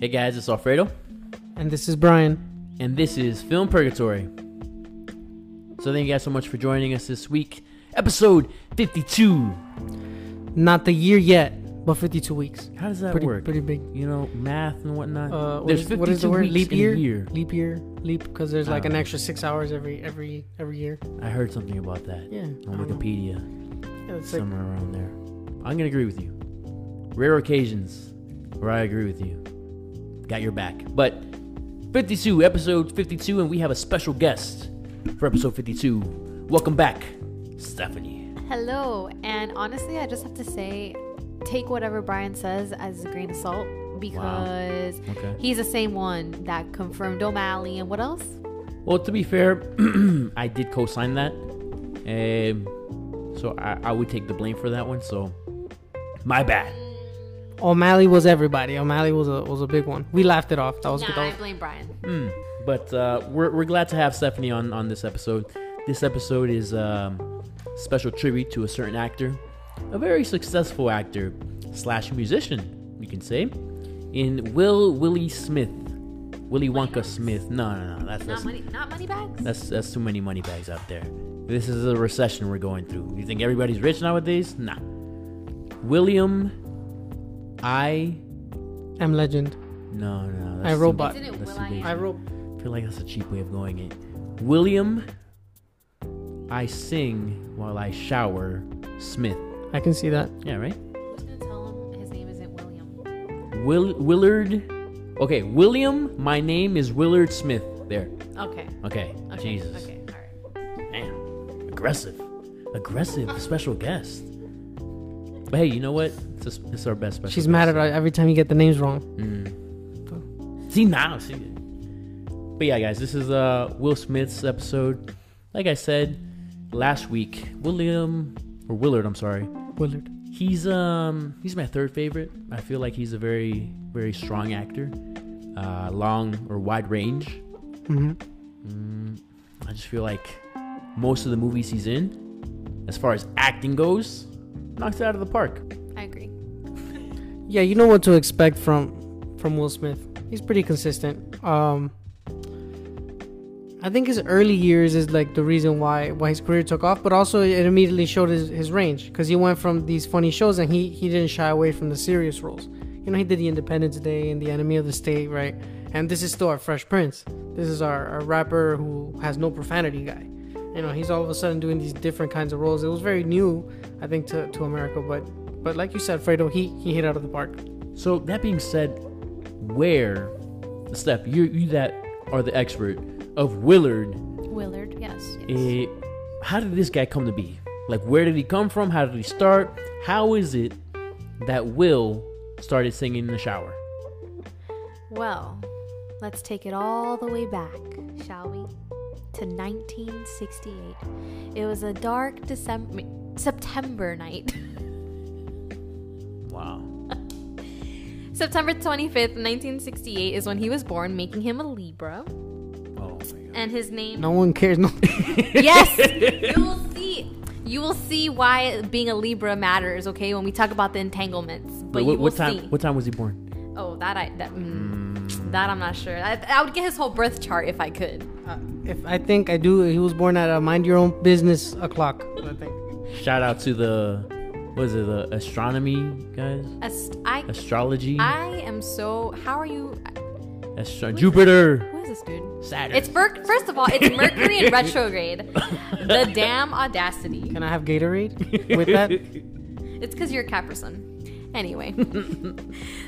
Hey guys, it's Alfredo, And this is Brian. and this is Film Purgatory. So thank you guys so much for joining us this week. Episode 52. Not the year yet, but 52 weeks. How does that Pretty, work? pretty big. You know, math and whatnot. Uh, what There's is- what is the word? weeks Leap year? year. Leap year, leap, because there's like an don't extra six hours every every every year. I heard something about that Yeah, on. Wikipedia, Yeah, it's like, somewhere around there. I'm gonna agree with you. Rare occasions where I agree with you. Got your back. But 52, episode 52, and we have a special guest for episode 52. Welcome back, Stephanie. Hello, and honestly, I just have to say, take whatever Brian says as a grain of salt because Okay. he's the same one that confirmed O'Malley and what else? Well, to be fair, I did co-sign that, um, so I, I would take the blame for that one. So, my bad. O'Malley was everybody. O'Malley was a was a big one. We laughed it off. That was Nah, good. That I blame Brian. Hmm. But uh, we're we're glad to have Stephanie on on this episode. This episode is um, special tribute to a certain actor, a very successful actor slash musician, you can say, in Will Willie Smith, Willie Wonka Smith. No, no, no. That's Not that's money, not money bags. That's that's too many money bags out there. This is a recession we're going through. You think everybody's rich nowadays? Nah. William, I I'm legend. no no. I Robot. Isn't it that's Will I basic. I wrote. I feel like that's a cheap way of going it. William, I sing while I shower. Smith. I can see that. Yeah, right. Who's gonna tell him his name isn't William? Will Willard. Okay, William. My name is Willard Smith. There. Okay. Okay. Okay. Jesus. Okay. All right. Man, aggressive, aggressive special guest. But hey, you know what? It's, a, it's our best special. She's guest. mad at us every time you get the names wrong. Mm. See now, see. But yeah, guys, this is uh Will Smith's episode. Like I said last week, William or Willard, I'm sorry. Willard. He's um he's my third favorite. I feel like he's a very very strong actor, uh, long or wide range. hmm Mm, I just feel like most of the movies he's in, as far as acting goes, knocks it out of the park. I agree. Yeah, you know what to expect from from Will Smith. He's pretty consistent. Um I think his early years is like the reason why why his career took off, but also it immediately showed his, his range because he went from these funny shows and he he didn't shy away from the serious roles. You know, he did the Independence Day and the Enemy of the State, right? And this is still our Fresh Prince. This is our, our rapper who has no profanity guy. You know, he's all of a sudden doing these different kinds of roles. It was very new, I think, to, to America, but but like you said, Fredo, he he hit out of the park. So that being said, where, Steph, you you that are the expert of Willard. Willard. Yes. yes. eh, how did this guy come to be? Like, where did he come from? How did he start? How is it that Will started singing in the shower? Well, let's take it all the way back, shall we? To 1968. It was a dark December September night. Wow. September 25th, 1968 is when he was born, making him a Libra. Oh my god. And his name No one cares. No. Yes, you will see. You will see why being a Libra matters, okay? When we talk about the entanglements, but Wait, you what, will what time? see. What time was he born? Oh, that I that mm, that I'm not sure. I, I would get his whole birth chart if I could. Uh, if I think I do, he was born at a mind your own business o'clock. I think. Shout out to the, what is it, the astronomy guys? Ast- I Astrology. I am so. How are you? Astro- Jupiter. Who is this dude? Saturn. It's Mer- first of all, it's Mercury in retrograde. The damn audacity. Can I have Gatorade with that? It's because you're a Capricorn. Anyway,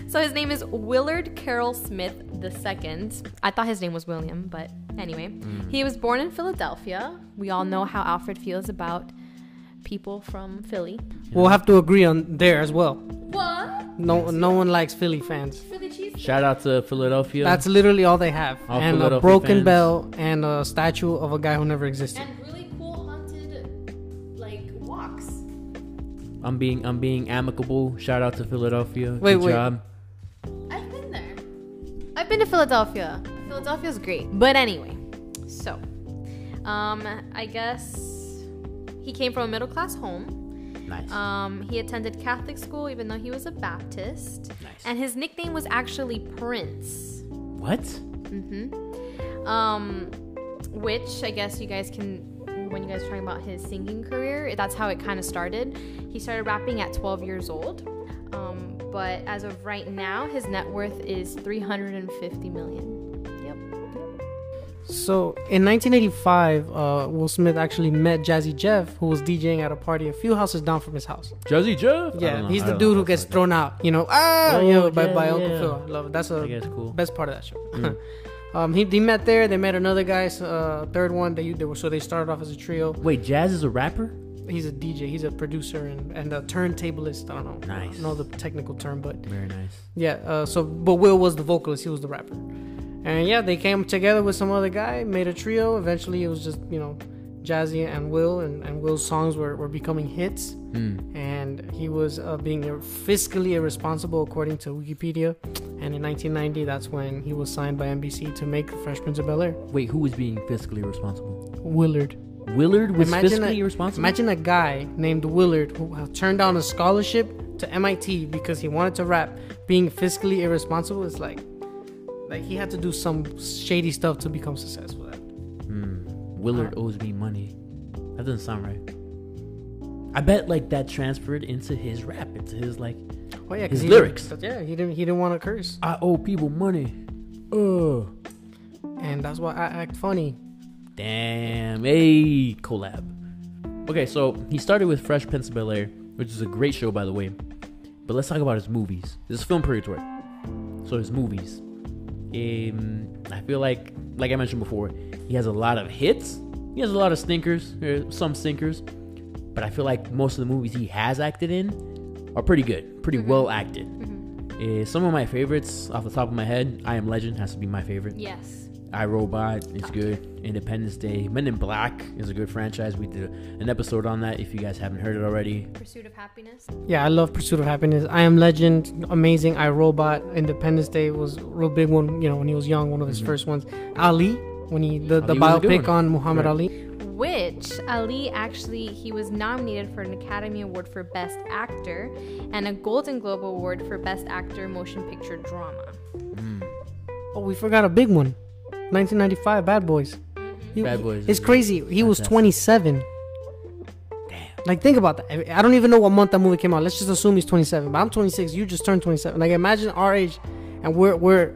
so his name is Willard Carroll Smith II. I thought his name was William, but anyway, mm. he was born in Philadelphia. We all know how Alfred feels about people from Philly. We'll have to agree on there as well. What? No, no one likes Philly fans. Philly cheese? Shout out to Philadelphia. That's literally all they have, All and a broken fans. bell and a statue of a guy who never existed. And I'm being I'm being amicable. Shout out to Philadelphia. Wait, Good wait. job. I've been there. I've been to Philadelphia. Philadelphia's great. But anyway, so um I guess he came from a middle class home Nice. Um, he attended Catholic school even though he was a Baptist. Nice. And his nickname was actually Prince. what? Mm-hmm. Um, which I guess you guys can, when you guys are talking about his singing career, that's how it kind of started. He started rapping at 12 years old. Um, but as of right now, his net worth is 350 million. Yep. So in 1985, uh, Will Smith actually met Jazzy Jeff, who was DJing at a party a few houses down from his house. Jazzy Jeff? Yeah, he's the dude who gets that's thrown out. You know, ah, Oh, you know, yeah, by Uncle yeah. Phil. I love it. That's like- a I guess cool. best part of that show. Mm. um, he, they met there. They met another guy, uh, third one. They, they were so they started off as a trio. Wait, Jazz is a rapper? He's a DJ. He's a producer and, and a turntablist. I don't know. I Nice. don't know the technical term, but Very nice. yeah. Uh, so, but Will was the vocalist. He was the rapper. And yeah, they came together with some other guy, made a trio. Eventually, it was just you know, Jazzy and Will, and, and Will's songs were, were becoming hits. Hmm. And he was uh, being fiscally irresponsible, according to Wikipedia. And in 1990, that's when he was signed by NBC to make Fresh Prince of Bel Air. Wait, who was being fiscally responsible? Willard. Willard was Imagine fiscally a- responsible? Imagine a guy named Willard who uh, turned down a scholarship to MIT because he wanted to rap. Being fiscally irresponsible is like, like he had to do some shady stuff to become successful. Willard owes me money. That doesn't sound right. I bet like that transferred into his rap, into his like, Oh yeah, His he lyrics. Yeah, he didn't. He didn't want to curse, I owe people money. Uh. and that's why I act funny. Damn. Hey, collab. Okay, so he started with Fresh Prince of Bel Air, which is a great show, by the way. But let's talk about his movies. This is film purgatory. So his movies. Um, I feel like, like I mentioned before, he has a lot of hits. He has a lot of stinkers, uh, some stinkers. But I feel like most of the movies he has acted in are pretty good, pretty well acted. Uh, some of my favorites, off the top of my head, I Am Legend has to be my favorite. Yes. I Robot is good. Independence Day. Men in Black is a good franchise. We did an episode on that if you guys haven't heard it already. Pursuit of Happiness. Yeah, I love Pursuit of Happiness. I Am Legend, amazing. I Robot, Independence Day was a real big one. You know, when he was young, one of his Mhm. first ones. Ali, when he the, the Ali was a good biopic on Muhammad Right. Ali. Which Ali actually he was nominated for an Academy Award for Best Actor and a Golden Globe Award for Best Actor Motion Picture Drama. Oh, we forgot a big one. 1995, Bad Boys. He- Bad Boys It's crazy. He was 27. Damn. Like, think about that. I- I don't even know what month that movie came out. Let's just assume he's 27. But I'm 26. You just turned 27. Like, imagine our age, and we're we're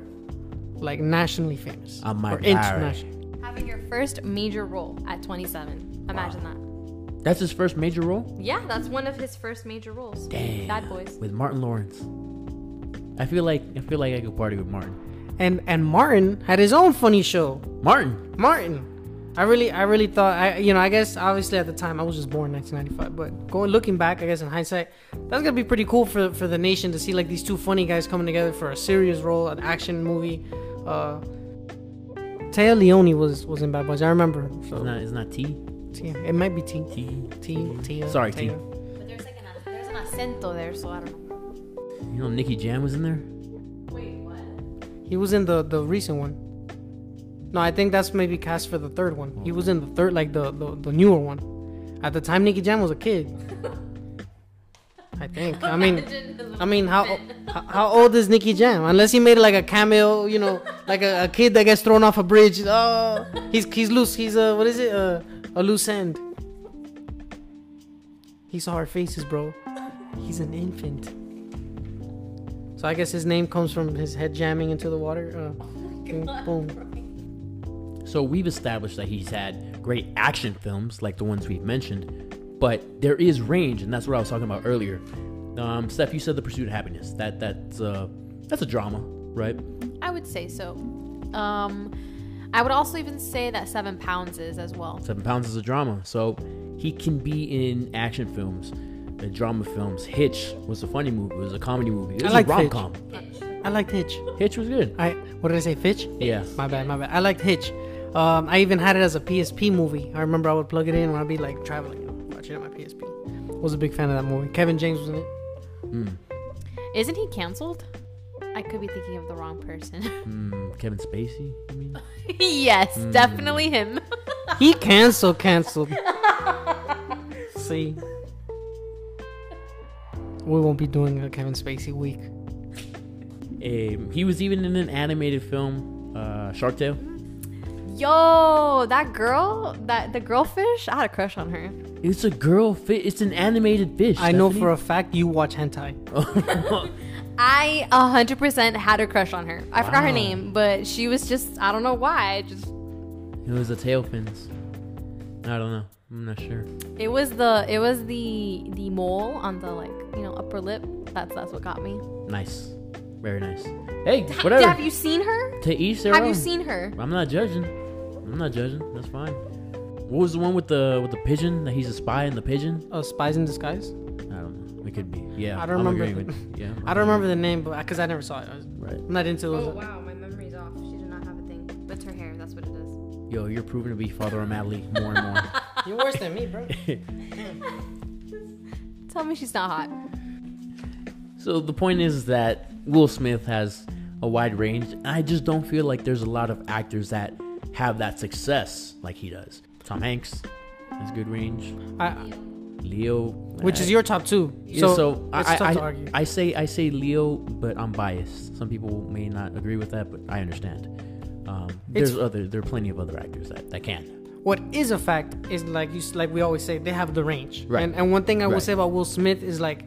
like nationally famous On my or Barry. international. Having your first major role at 27. Imagine that. That's his first major role? Yeah, that's one of his first major roles. Damn. Bad Boys. With Martin Lawrence. I feel like I feel like I could party with Martin. And and Martin had his own funny show. Martin. Martin. I really, I really thought, I, you know, I guess obviously at the time I was just born in 1995, but going looking back, I guess in hindsight, that's gonna be pretty cool for for the nation to see like these two funny guys coming together for a serious role, an action movie. Uh, Taya Leoni was was in Bad Boys. I remember. So It's not it's not T. Tia, it might be T. T. T. Tia. Sorry, Taya. T. But there's like an, there's an acento there, so I don't know. You know Nicky Jam was in there? He was in the the recent one. No, I think that's maybe cast for the third one. He was in the third, like the the, the newer one. At the time, Nicky Jam was a kid. I think. I mean, I mean, how how- old is Nicky Jam? Unless he made like a cameo, you know, like a, a kid that gets thrown off a bridge. Oh, he's he's loose. He's a what is it? Uh, a loose end. He saw our faces, bro. He's an infant. So I guess his name comes from his head jamming into the water. Uh, boom, boom. So we've established that he's had great action films like the ones we've mentioned, but there is range, and that's what I was talking about earlier. Um, Steph, you said the pursuit of happiness. That that's uh, that's a drama, right? I would say so. Um, I would also even say that Seven Pounds is as well. Seven Pounds is a drama, so he can be in action films, uh, drama films. Hitch was a funny movie. It was a comedy movie. It I was like a rom com. I liked Hitch. Hitch was good. I what did I say? Fitch? Yeah. My bad, my bad. I liked Hitch. Um, I even had it as a PSP movie. I remember I would plug it in when I'd be like traveling, you know, watching it on my PSP. Was a big fan of that movie. Kevin James was in it. Mm. Isn't he canceled? I could be thinking of the wrong person. Mm, Kevin Spacey. I mean, yes, definitely him. He canceled, canceled. See, we won't be doing a Kevin Spacey week. Um, he was even in an animated film, uh, Shark Tale. Yo, that girl, that the girl fish, I had a crush on her. It's a girl fish. It's an animated fish. I know for a fact you watch hentai. I 100% had a crush on her. I forgot her name, but she was just, I don't know why. Just, it was the tail fins. I don't know. I'm not sure. it was the, it was the, the mole on the like, you know, upper lip. That's, that's what got me. Nice, very nice. Hey, Ha- whatever. Have you seen her? to each their Have own. you seen her? I'm not judging. I'm not judging. That's fine. What was the one with the with the pigeon? That he's a spy in the pigeon? Uh, Spies in Disguise. I don't know. It could be. Yeah. I don't I'm remember the- with- yeah. I don't remember the name, but because I never saw it, I was, Right. I'm not into those. wow, my memory's off. She did not have a thing. That's her hair. That's what it is. Yo, you're proving to be Father O'Malley more and more. You're worse than me, bro. Tell me she's not hot. So the point is that Will Smith has a wide range. and I just don't feel like there's a lot of actors that have that success like he does. Tom Hanks has good range. I, Leo, which is uh, your top two. yeah, So, so, it's I, tough I, to argue. I say I say Leo, but I'm biased. Some people may not agree with that, but I understand. Um, there's other there are plenty of other actors that, that can. What is a fact is like you like we always say they have the range. Right. And and one thing I will say about Will Smith is like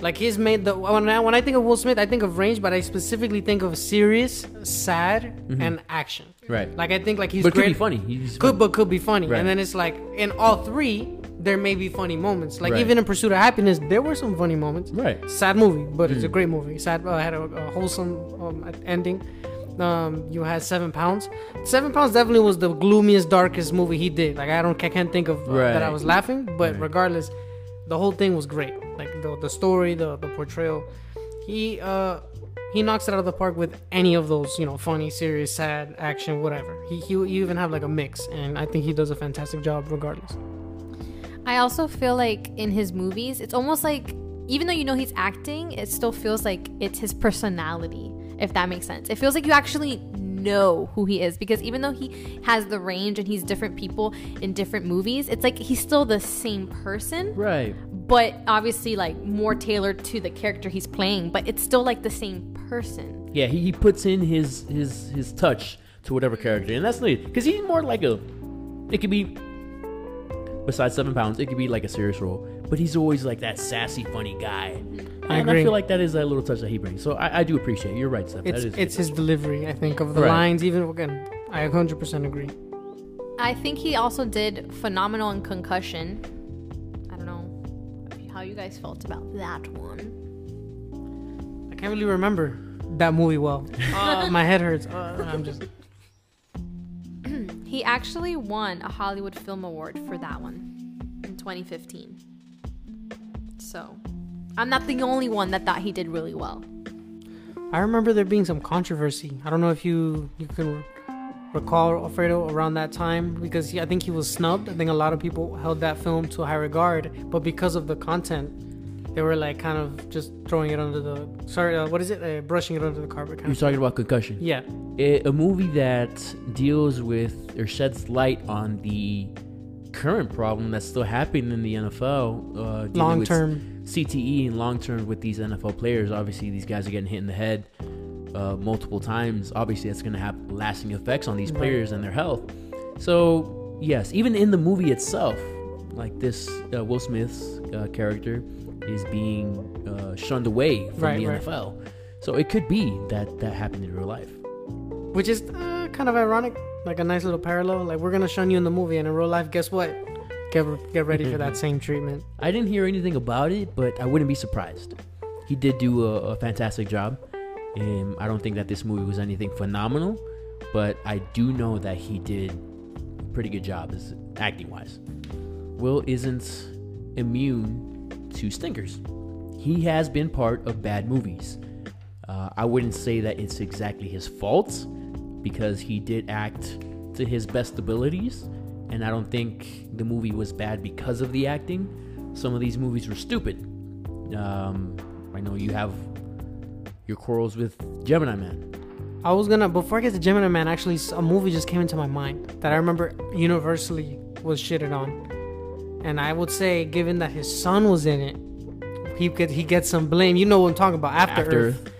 like he's made the when I, when I think of Will Smith I think of range, but I specifically think of serious, sad, and action. Right. Like I think like he's Mm-hmm. but great. could be funny. He's Could funny. but could be funny. Right. And then it's like in all three there may be funny moments. Like Right. even in Pursuit of Happiness there were some funny moments. right. Sad movie, but it's a Mm. great movie. Sad uh, had a, a wholesome um, ending. Um, you had Seven Pounds. Seven Pounds definitely was the gloomiest, darkest movie he did. Like I don't, I can't think of uh, that I was laughing, but Right. regardless, the whole thing was great. Like the the story, the the portrayal. He uh he knocks it out of the park with any of those, you know, funny, serious, sad, action, whatever. He he you even have like a mix, and I think he does a fantastic job regardless. I also feel like in his movies, it's almost like even though you know he's acting, it still feels like it's his personality, if that makes sense. It feels like you actually know who he is because even though he has the range and he's different people in different movies, it's like he's still the same person, Right. but obviously like more tailored to the character he's playing, but it's still like the same person. Yeah, he, he puts in his his his touch to whatever character, and that's neat because he's more like a. It could be. Besides seven pounds, it could be like a serious role, but he's always like that sassy, funny guy. I and I feel like that is that little touch that he brings. So I, I do appreciate. it. You're right, Steph. It's that is it's his delivery, I think, of the Right. lines. Even again, I 100% agree. I think he also did phenomenal in concussion. I don't know how you guys felt about that one. I can't really remember that movie well. Uh, my head hurts. Uh, I'm just. He actually won a Hollywood Film Award for that one in 2015. So, I'm not the only one that thought he did really well. I remember there being some controversy. I don't know if you you can recall Alfredo around that time because he, I think he was snubbed. I think a lot of people held that film to a high regard, but because of the content, they were like kind of just throwing it under the sorry, uh, what is it? Uh, brushing it under the carpet. Kind You're of. talking about concussion. Yeah, A, a movie that deals with or sheds light on the current problem that's still happening in the NFL. Uh, long term. CTE and long term with these NFL players. Obviously, these guys are getting hit in the head uh, multiple times. Obviously, that's going to have lasting effects on these Right. players and their health. So, yes, even in the movie itself, like this uh, Will Smith's uh, character is being uh, shunned away from Right, the right. NFL. So it could be that that happened in real life. which is uh, kind of ironic, like a nice little parallel. Like we're gonna shun you in the movie, and in real life, guess what? Get get ready for that same treatment. I didn't hear anything about it, but I wouldn't be surprised. He did do a, a fantastic job. Um, I don't think that this movie was anything phenomenal, but I do know that he did a pretty good job as acting wise. Will isn't immune to stinkers. He has been part of bad movies. Uh, I wouldn't say that it's exactly his fault because he did act to his best abilities, and I don't think the movie was bad because of the acting. Some of these movies were stupid. Um, I know you have your quarrels with Gemini Man. I was gonna before I get to Gemini Man. Actually, a movie just came into my mind that I remember universally was shitted on, and I would say, given that his son was in it, he gets he gets some blame. You know what I'm talking about? After, After Earth.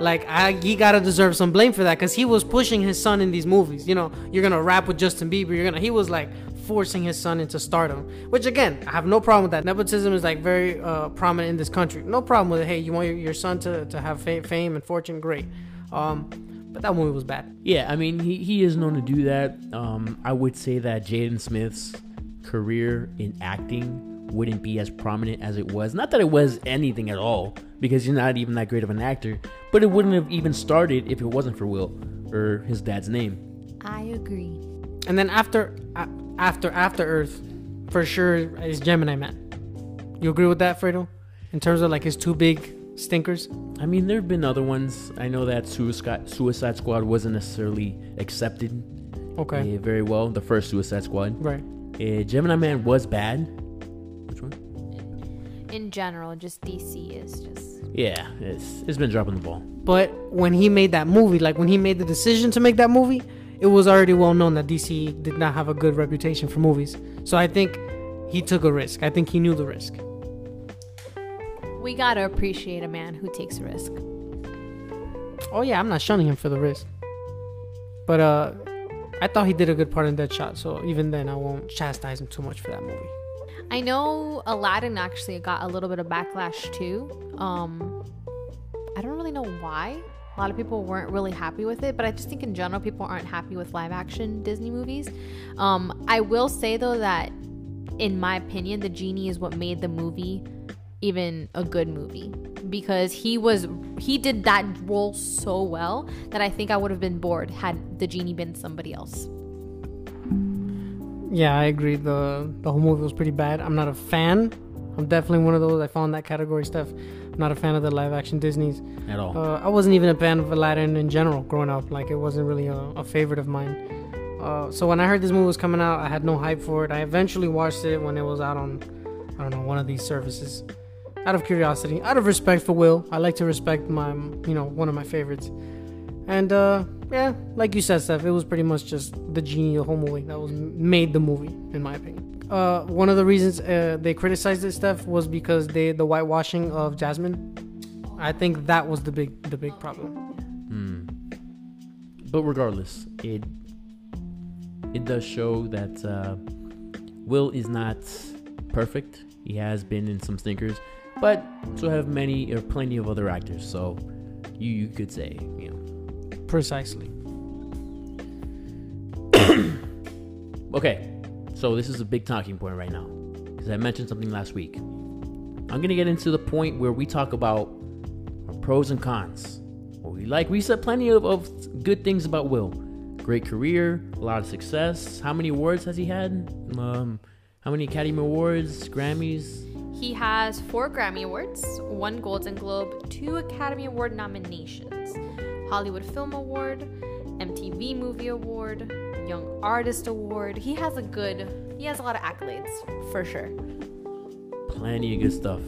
Like I, he gotta deserve some blame for that because he was pushing his son in these movies. You know, you're gonna rap with Justin Bieber. You're gonna. He was like forcing his son into stardom. Which again, I have no problem with that. Nepotism is like very uh, prominent in this country. No problem with it. Hey, you want your, your son to, to have fame, fame and fortune? Great. Um, but that movie was bad. Yeah, I mean, he, he is known to do that. Um, I would say that Jaden Smith's career in acting wouldn't be as prominent as it was. Not that it was anything at all, because you're not even that great of an actor, but it wouldn't have even started if it wasn't for Will or his dad's name. I agree. And then after a- after After Earth, for sure is Gemini Man. You agree with that, Fredo? In terms of like his two big stinkers. I mean, there have been other ones. I know that Suicide, Suicide Squad wasn't necessarily accepted Okay. uh, very well, the first Suicide Squad. Right. Uh, Gemini Man was bad. Which one? In general, just DC is just. Yeah, it's, it's been dropping the ball. But when he made that movie, like when he made the decision to make that movie, it was already well known that DC did not have a good reputation for movies. So I think he took a risk. I think he knew the risk. We gotta appreciate a man who takes a risk. Oh yeah, I'm not shunning him for the risk. But uh I thought he did a good part in Deadshot, so even then I won't chastise him too much for that movie. I know Aladdin actually got a little bit of backlash too. Um, I don't really know why. A lot of people weren't really happy with it, but I just think in general people aren't happy with live action Disney movies. Um, I will say though that, in my opinion, the genie is what made the movie even a good movie because he was he did that role so well that I think I would have been bored had the genie been somebody else. Yeah, I agree. The the whole movie was pretty bad. I'm not a fan. I'm definitely one of those. I fall in that category stuff. I'm not a fan of the live action Disney's. At all. Uh, I wasn't even a fan of Aladdin in general growing up. Like it wasn't really a, a favorite of mine. Uh, so when I heard this movie was coming out, I had no hype for it. I eventually watched it when it was out on, I don't know, one of these services, out of curiosity, out of respect for Will. I like to respect my, you know, one of my favorites. And uh, yeah, like you said, Steph, it was pretty much just the genie, the whole movie that was made the movie, in my opinion. Uh, one of the reasons uh, they criticized this stuff was because they the whitewashing of Jasmine. I think that was the big the big problem. Hmm. But regardless, it it does show that uh, Will is not perfect. He has been in some stinkers, but so have many or plenty of other actors. So you you could say you know Precisely. Okay, so this is a big talking point right now because I mentioned something last week. I'm gonna get into the point where we talk about our pros and cons. What we like, we said plenty of, of good things about Will. Great career, a lot of success. How many awards has he had? Um, how many Academy Awards, Grammys? He has four Grammy Awards, one Golden Globe, two Academy Award nominations, Hollywood Film Award, MTV Movie Award, Young Artist Award. He has a good, he has a lot of accolades for sure. Plenty of good stuff.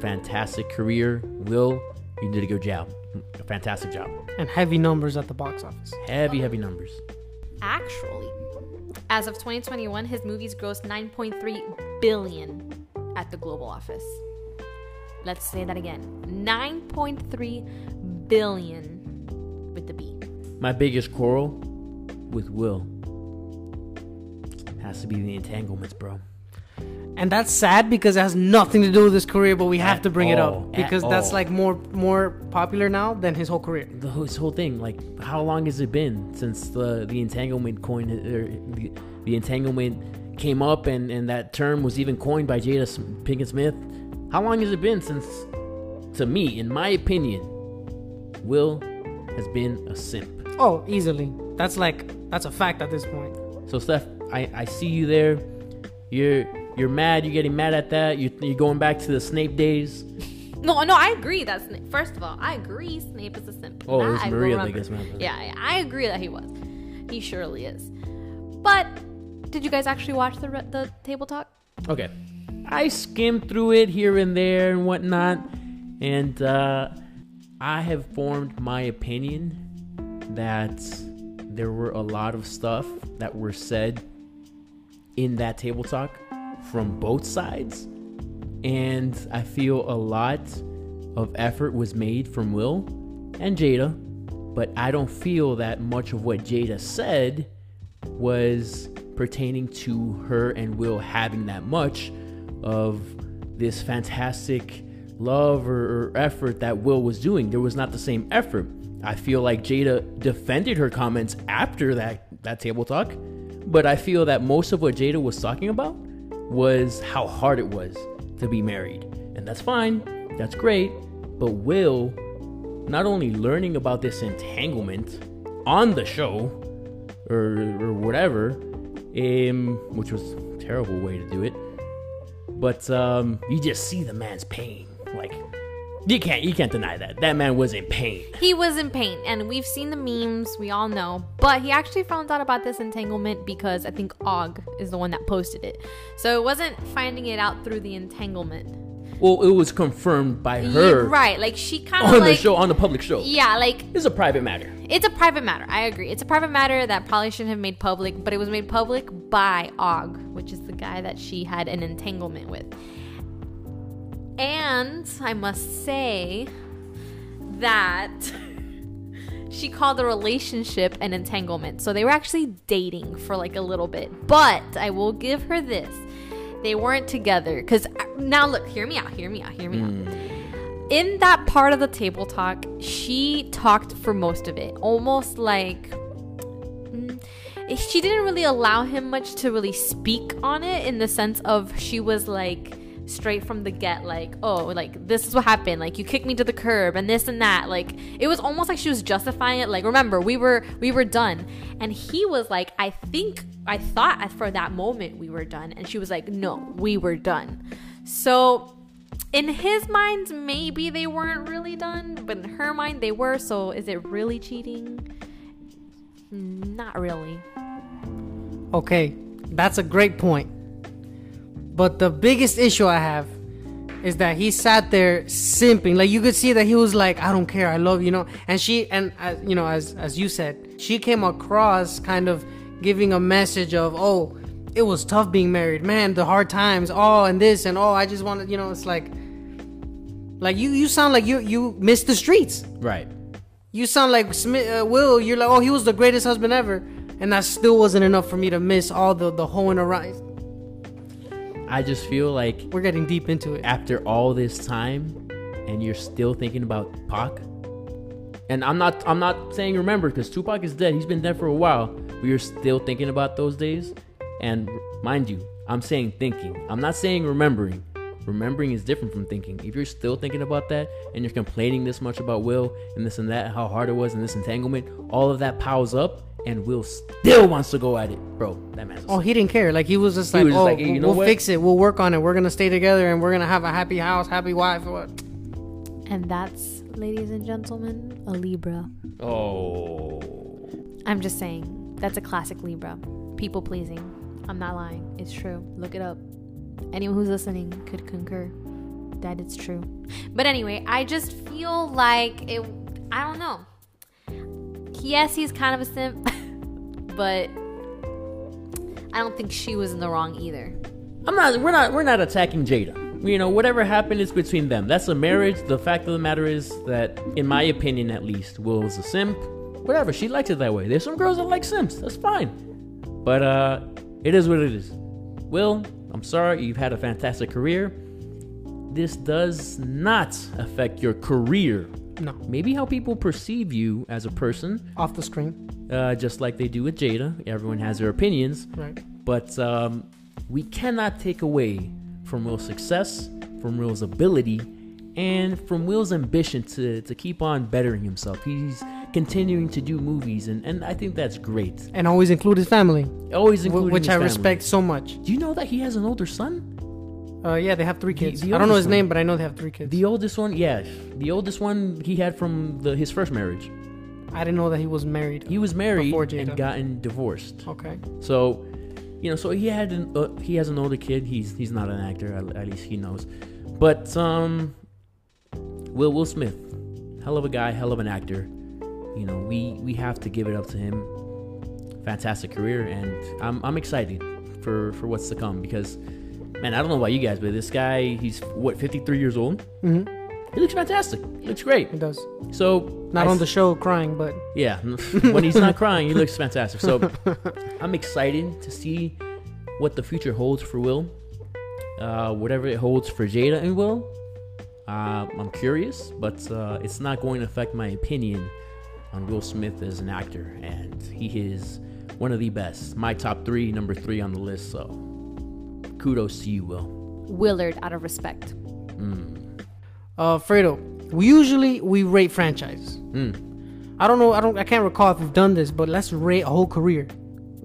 Fantastic career. Will, you did a good job. A fantastic job. And heavy numbers at the box office. Heavy, heavy numbers. Actually, as of 2021, his movies grossed 9.3 billion at the global office. Let's say that again 9.3 billion with the B. My biggest quarrel with Will has to be the entanglements, bro. And that's sad because it has nothing to do with his career, but we have At to bring it up because that's all. like more more popular now than his whole career. The whole, this whole thing, like, how long has it been since the the entanglement coin or the, the entanglement came up and and that term was even coined by Jada Pinkett Smith? How long has it been since? To me, in my opinion, Will has been a simp. Oh, easily. That's like that's a fact at this point. So Steph, I, I see you there. You're you're mad. You're getting mad at that. You you're going back to the Snape days. No, no, I agree. That's first of all, I agree. Snape is a simp. Oh, That it was I Maria that gets mad. Yeah, yeah, I agree that he was. He surely is. But did you guys actually watch the the table talk? Okay. I skimmed through it here and there and whatnot, and uh, I have formed my opinion that there were a lot of stuff that were said in that table talk from both sides, and I feel a lot of effort was made from Will and Jada, but I don't feel that much of what Jada said was pertaining to her and Will having that much of this fantastic love or, or effort that Will was doing. There was not the same effort. I feel like Jada defended her comments after that that table talk, but I feel that most of what Jada was talking about was how hard it was to be married. And that's fine. That's great. But Will not only learning about this entanglement on the show or, or whatever, um, which was a terrible way to do it, but um, you just see the man's pain. Like you can't you can't deny that that man was in pain. He was in pain, and we've seen the memes. We all know, but he actually found out about this entanglement because I think Augie is the one that posted it. So it wasn't finding it out through the entanglement. Well, it was confirmed by Yeah, her right? Like she kind on of like the show on the public show. yeah, like It's a private matter. It's a private matter. I agree. It's a private matter that probably shouldn't have made public, but it was made public by Augie, which is the guy that she had an entanglement with. And I must say that she called the relationship an entanglement. So they were actually dating for like a little bit. But I will give her this. They weren't together. Because now, look, hear me out, hear me out, hear me out in that part of the table talk, she talked for most of it, almost like mm, she didn't really allow him much to really speak on it in the sense of she was like straight from the get like oh like this is what happened like you kicked me to the curb and this and that like it was almost like she was justifying it like remember we were we were done and he was like i think i thought for that moment we were done and she was like no we were done so in his mind, maybe they weren't really done, but in her mind, they were. So is it really cheating? Not really. Okay, that's a great point. But the biggest issue I have is that he sat there simping. Like you could see that he was like, "I don't care, I love you," know. And she, and as you know, as as you said, she came across kind of giving a message of, "Oh, it was tough being married, man. The hard times, oh, and this and oh, I just wanted, you know, it's like, like you you sound like you you missed the streets. Right. You sound like Smith, uh, Will. You're like, oh, he was the greatest husband ever, and that still wasn't enough for me to miss all the the hoeing around. I just feel like We're getting deep into it. after all this time and you're still thinking about Pac. And I'm not I'm not saying remember because Tupac is dead. He's been dead for a while. But you're still thinking about those days. And mind you, I'm saying thinking. I'm not saying remembering. Remembering is different from thinking. If you're still thinking about that and you're complaining this much about Will and this and that, how hard it was and this entanglement, all of that piles up and Will still wants to go at it. Bro, that man's Oh, he didn't care. Like he was just He like, was just oh, like, hey, you know we'll what? fix it. We'll work on it. We're gonna stay together, and we're gonna have a happy house, happy wife. What? And that's, ladies and gentlemen, a Libra. Oh. I'm just saying, that's a classic Libra. People pleasing. I'm not lying. It's true. Look it up. Anyone who's listening could concur that it's true. But anyway, I just feel like it. I don't know. Yes, he's kind of a simp, but I don't think she was in the wrong either. I'm not. We're not. We're not attacking Jada. You know, whatever happened is between them. That's a marriage. The fact of the matter is that, in my opinion, at least, Will is a simp. Whatever. She likes it that way. There's some girls that like simps. That's fine. But uh, it is what it is. Will, I'm sorry. You've had a fantastic career. This does not affect your career. No, Maybe how people perceive you as a person, off the screen. Uh, just like they do with Jada. Everyone has their opinions. Right. But um, we cannot take away from Will's success, from Will's ability, and from Will's ambition to, to keep on bettering himself. He's continuing to do movies, and, and I think that's great. And always include his family, Always including which I family. respect so much. Do you know that he has an older son? Uh, yeah, they have three kids. the I don't know his oldest name, but I know they have three kids. The oldest one, yeah, the oldest one he had from the, his first marriage. I didn't know that he was married. He was married Before and gotten divorced. Okay. So, you know, so he had an, uh, he has an older kid. He's he's not an actor, at, at least he knows. But um, Will Will Smith, hell of a guy, hell of an actor. You know, we we have to give it up to him. Fantastic career, and I'm I'm excited for for what's to come because man, I don't know about you guys, but this guy, he's what, 53 years old? hmm He looks fantastic. He looks great. It does. So Not I on s- the show crying, but Yeah, when he's not crying, he looks fantastic. So I'm excited to see what the future holds for Will. Uh, whatever it holds for Jada and Will. Uh, I'm curious, but uh, it's not going to affect my opinion on Will Smith as an actor, and he is one of the best. My top three, number three on the list. So kudos to you, Will. Willard out of respect. Uh, Fredo, we usually we rate franchise. Mm. I don't know. I don't. I can't recall if we've done this, but let's rate a whole career.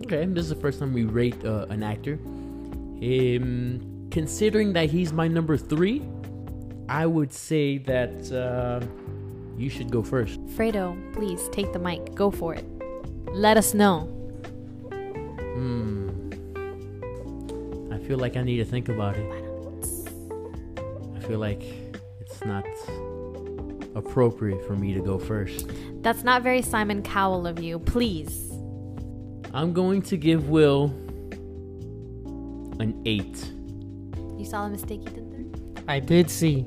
Okay, this is the first time we rate uh, an actor. Um, considering that he's my number three, I would say that uh, you should go first. Fredo, please take the mic. Go for it. Let us know. Hmm. I feel like I need to think about it. I feel like it's not appropriate for me to go first. That's not very Simon Cowell of you. Please. I'm going to give Will an eight. You saw the mistake you did there? I did see.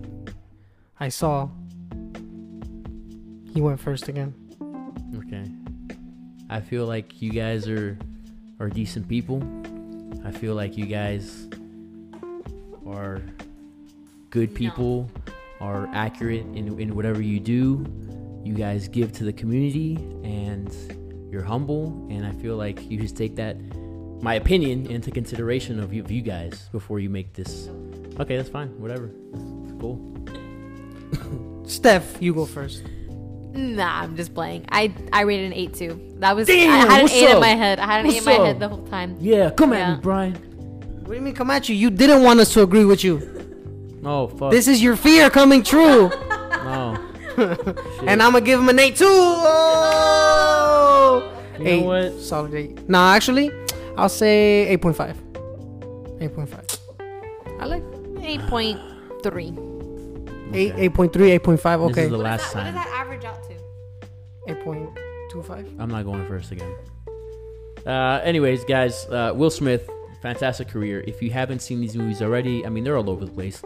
I saw. He went first again. Okay. I feel like you guys are are decent people. I feel like you guys are good people, are accurate in, in whatever you do. You guys give to the community and you're humble and I feel like you just take that my opinion into consideration of you, of you guys before you make this. Okay, that's fine. Whatever. That's cool. Steph, you go first. Nah, I'm just playing. I I rated an eight too. That was Damn, I had an eight up? in my head. I had an What's eight in my up? head the whole time. Yeah, come at Yeah. me, Brian. What do you mean come at you? You didn't want us to agree with you. Oh fuck. This is your fear coming true. oh. and I'm gonna give him an eight too. Oh! You know eight. what? Solid eight. Nah, actually, I'll say eight point five. Eight point five. I like Eight point three. eight, Okay. eight point three, eight point five. This Okay, is the last time. What does that average out to? eight point two five. I'm not going first again. Uh, anyways, guys, uh, Will Smith, fantastic career. If you haven't seen these movies already, I mean, they're all over the place.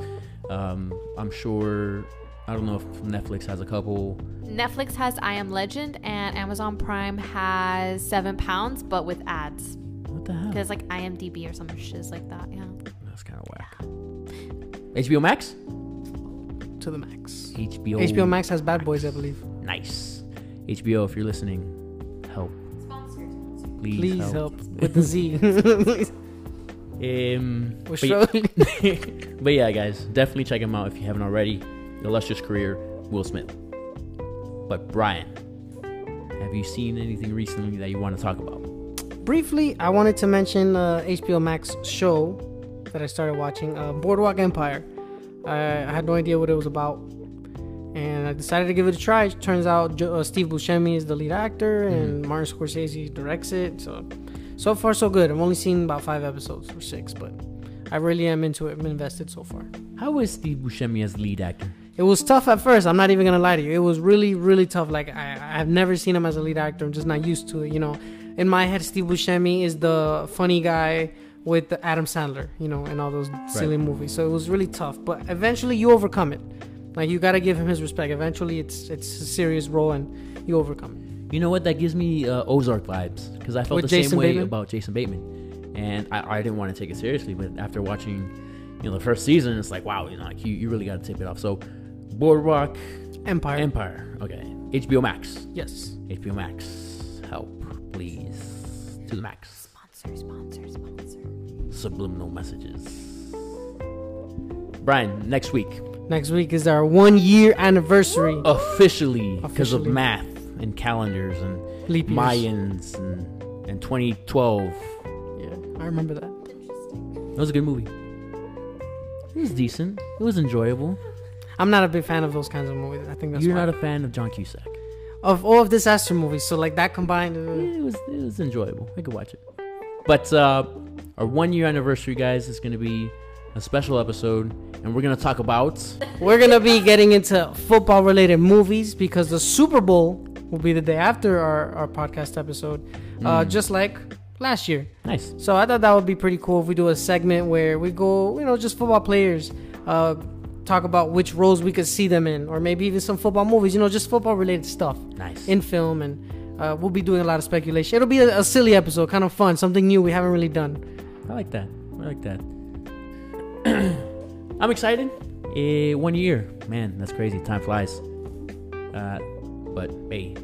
Um, I'm sure. I don't know if Netflix has a couple. Netflix has I Am Legend and Amazon Prime has Seven Pounds, but with ads. What the hell? Because like IMDb or some shiz like that. Yeah. That's kind of whack. HBO Max. To the max. HBO. HBO Max has Bad Boys, I believe. Nice. HBO, if you're listening, help. Please, Please help. help with the Z. Um, We're but, yeah, struggling. but yeah, guys, definitely check him out if you haven't already. Illustrious career, Will Smith. But Brian, have you seen anything recently that you want to talk about? Briefly, I wanted to mention uh, HBO Max show that I started watching, uh, Boardwalk Empire. I, I had no idea what it was about, and I decided to give it a try. Turns out uh, Steve Buscemi is the lead actor, and Martin Scorsese directs it. So, so far so good. I've only seen about five episodes or six, but I really am into it. I'm invested so far. How is Steve Buscemi as lead actor? It was tough at first. I'm not even gonna lie to you. It was really, really tough. Like I, I've never seen him as a lead actor. I'm just not used to it. You know, in my head, Steve Buscemi is the funny guy with Adam Sandler. You know, and all those silly movies. So it was really tough. But eventually, you overcome it. Like you gotta give him his respect. Eventually, it's it's a serious role, and you overcome it. You know what? That gives me uh, Ozark vibes because I felt With the same way Bateman? about Jason Bateman, and I, I didn't want to take it seriously. But after watching, you know, the first season, it's like, wow, you know, like you, you really got to tip it off. So, Boardwalk Empire. Empire, okay, HBO Max, yes. HBO Max, help, please, to the max. Sponsor, sponsor, sponsor. Subliminal messages. Brian, next week, Next week is our one year anniversary. officially because of Officially. math and calendars and Leap years. Mayans and, and 2012. Yeah, I remember that. It was a good movie. It was decent. It was enjoyable. I'm not a big fan of those kinds of movies. I think that's You're why. not a fan of John Cusack. of all of disaster movies. So like that combined. uh, Yeah, it was it was enjoyable. I could watch it. But uh, our one year anniversary, guys, is going to be a special episode, and we're going to talk about We're gonna be getting into football related movies because the Super Bowl will be the day after our, our podcast episode. Uh, Mm. just like last year. Nice. So I thought that would be pretty cool if we do a segment where we go, you know, just football players, uh, talk about which roles we could see them in, or maybe even some football movies, you know, just football related stuff Nice. in film. And uh, we'll be doing a lot of speculation. It'll be a, a silly episode, kind of fun, something new we haven't really done. I like that. I like that. I'm excited. Eh, one year, man, that's crazy. Time flies. Uh, but hey,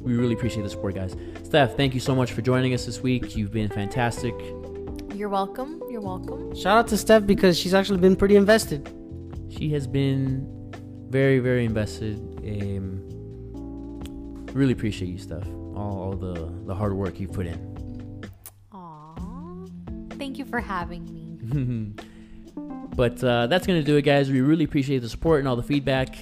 we really appreciate the support, guys. Steph, thank you so much for joining us this week. You've been fantastic. You're welcome. You're welcome. Shout out to Steph because she's actually been pretty invested. She has been very, very invested. Um, really appreciate you, Steph. All, all the the hard work you've put in. Aw. Thank you for having me. But uh, that's going to do it, guys. We really appreciate the support and all the feedback.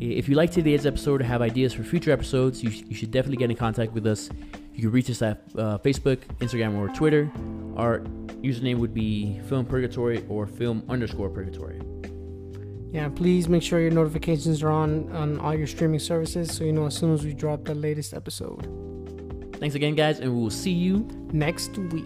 If you liked today's episode or have ideas for future episodes, you, sh- you should definitely get in contact with us. You can reach us at uh, Facebook, Instagram, or Twitter. Our username would be Film Purgatory or Film underscore Purgatory. Yeah, please make sure your notifications are on on all your streaming services so you know as soon as we drop the latest episode Thanks again, guys, and we will see you next week.